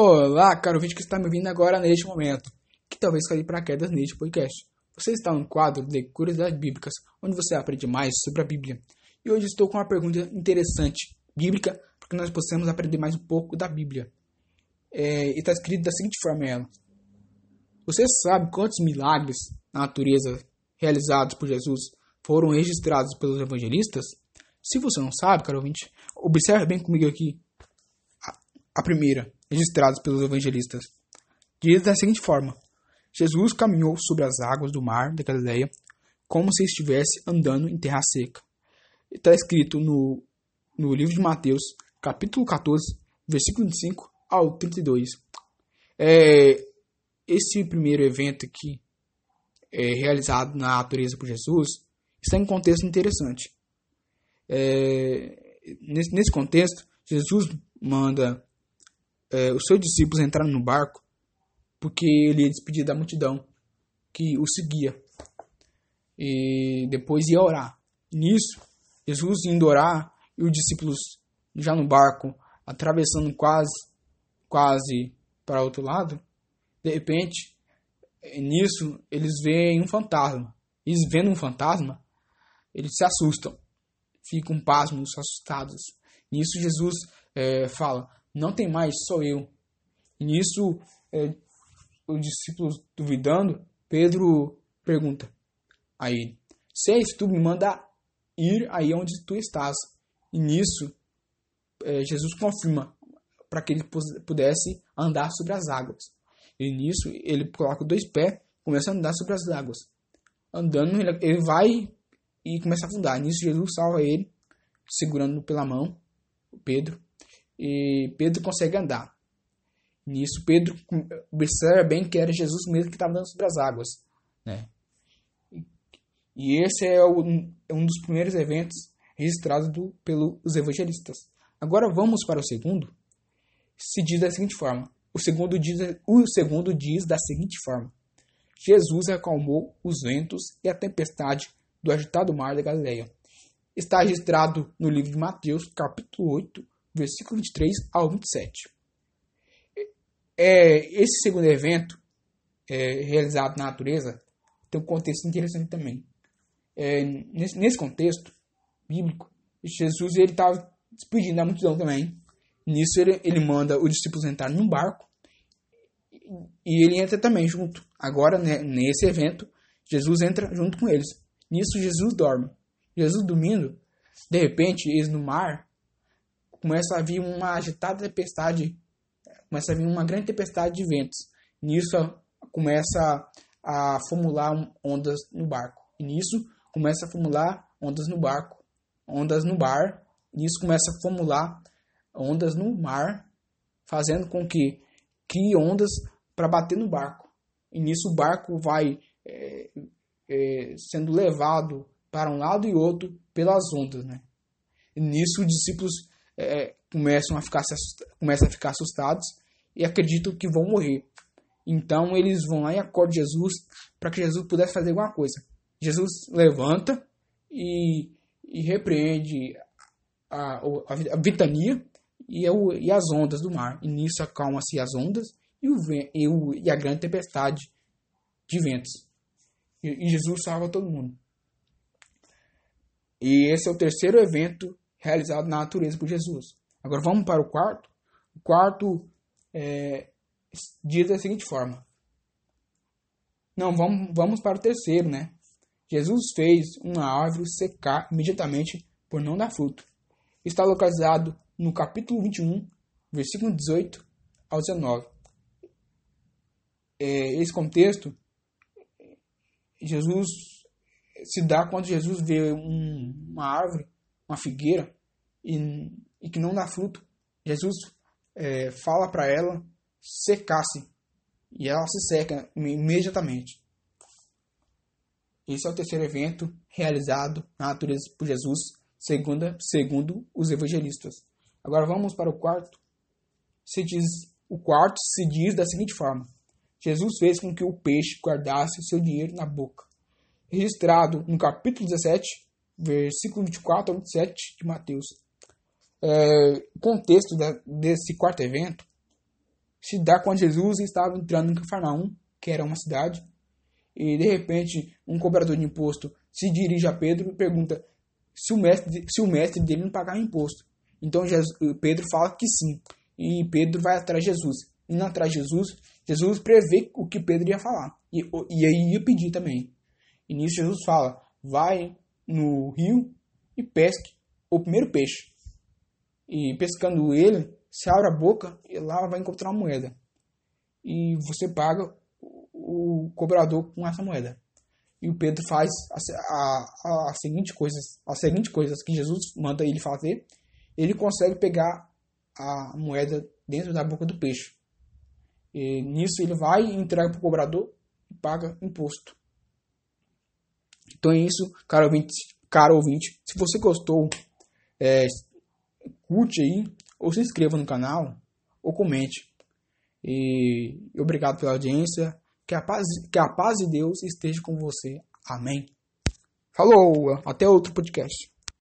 Olá, caro vídeo que está me ouvindo agora neste momento, que talvez caia para quedas neste podcast. Você está no quadro de Curiosidades Bíblicas, onde você aprende mais sobre a Bíblia. E hoje estou com uma pergunta interessante, bíblica, para que nós possamos aprender mais um pouco da Bíblia. É, e está escrito da seguinte forma ela. Você sabe quantos milagres na natureza realizados por Jesus foram registrados pelos evangelistas? Se você não sabe, caro ouvinte, observe bem comigo aqui a primeira, registrados pelos evangelistas. Diz da seguinte forma: Jesus caminhou sobre as águas do mar da Galileia como se estivesse andando em terra seca. Está escrito no, no livro de Mateus, capítulo 14, versículo 25 ao 32. É, esse primeiro evento aqui, é, realizado na natureza por Jesus, está em um contexto interessante. É, nesse, nesse contexto, Jesus manda é, os seus discípulos entraram no barco porque ele ia despedir da multidão que o seguia. E depois ia orar. Nisso, Jesus indo orar e os discípulos já no barco, atravessando quase, quase para outro lado, de repente, nisso, eles veem um fantasma. Eles vendo um fantasma, eles se assustam, ficam pasmos, assustados. Nisso, Jesus é, fala: não tem mais, sou eu. E nisso, é, os discípulos duvidando, Pedro pergunta a ele: Se és tu, me manda ir aí onde tu estás. E nisso, é, Jesus confirma para que ele pudesse andar sobre as águas. E nisso, ele coloca dois pés, começa a andar sobre as águas. Andando, ele vai e começa a afundar. Nisso, Jesus salva ele, segurando pela mão, Pedro, e Pedro consegue andar. Nisso, Pedro observa bem que era Jesus mesmo que estava andando sobre as águas. Né? E esse é, o, é um dos primeiros eventos registrados do, pelos evangelistas. Agora vamos para o segundo. Se diz da seguinte forma: o segundo diz, o segundo diz da seguinte forma: Jesus acalmou os ventos e a tempestade do agitado mar da Galileia. Está registrado no livro de Mateus, capítulo 8, versículo 23 ao 27. É, esse segundo evento, é, realizado na natureza, tem um contexto interessante também. É, nesse, nesse, contexto bíblico, Jesus ele estava despedindo da multidão também. Nisso ele, ele manda os discípulos entrar num barco e ele entra também junto. Agora, né, nesse evento, Jesus entra junto com eles. Nisso Jesus dorme. Jesus dormindo, de repente, eles no mar começa a vir uma agitada tempestade, começa a vir uma grande tempestade de ventos. Nisso começa a formular ondas no barco. E nisso começa a formular ondas no barco, ondas no bar. Nisso começa a formular ondas no mar, fazendo com que crie ondas para bater no barco. E nisso o barco vai é, é, sendo levado para um lado e outro pelas ondas, né? E nisso os discípulos é, começam, a ficar, começam a ficar assustados e acreditam que vão morrer. Então eles vão lá e acordam Jesus para que Jesus pudesse fazer alguma coisa. Jesus levanta e, e repreende a, a, a vitania e, o, e, as ondas do mar. E nisso acalma-se as ondas e, o, e, o, e a grande tempestade de ventos. E, e Jesus salva todo mundo. E esse é o terceiro evento realizado na natureza por Jesus. Agora vamos para o quarto. O quarto é, diz da seguinte forma. Não, vamos, vamos para o terceiro, né? Jesus fez uma árvore secar imediatamente por não dar fruto. Está localizado no capítulo 21, versículo 18 ao 19. É, esse contexto, Jesus se dá quando Jesus vê um, uma árvore uma figueira e, e que não dá fruto, Jesus é, fala para ela secar-se e ela se seca imediatamente. Esse é o terceiro evento realizado na natureza por Jesus, segundo, segundo os evangelistas. Agora vamos para o quarto. Se diz, o quarto se diz da seguinte forma: Jesus fez com que o peixe guardasse seu dinheiro na boca. Registrado no capítulo 17, versículo 24 ao 27 de Mateus. É, o contexto da, desse quarto evento se dá com Jesus estava entrando em Cafarnaum, que era uma cidade, e de repente um cobrador de imposto se dirige a Pedro e pergunta se o mestre, se o mestre dele não pagava imposto. Então Jesus, Pedro fala que sim, e Pedro vai atrás de Jesus. Indo atrás de Jesus, Jesus prevê o que Pedro ia falar, e, e aí ia pedir também. E nisso Jesus fala: vai no rio e pesque o primeiro peixe. E pescando ele, se abre a boca e lá vai encontrar uma moeda. E você paga o cobrador com essa moeda. E o Pedro faz a, a, a seguinte coisas, as seguintes coisas que Jesus manda ele fazer. Ele consegue pegar a moeda dentro da boca do peixe. E nisso ele vai entrega para o cobrador e paga imposto. Então é isso, caro ouvinte. Caro ouvinte, se você gostou, é, curte aí, ou se inscreva no canal, ou comente. E obrigado pela audiência. Que a paz, que a paz de Deus esteja com você. Amém. Falou, até outro podcast.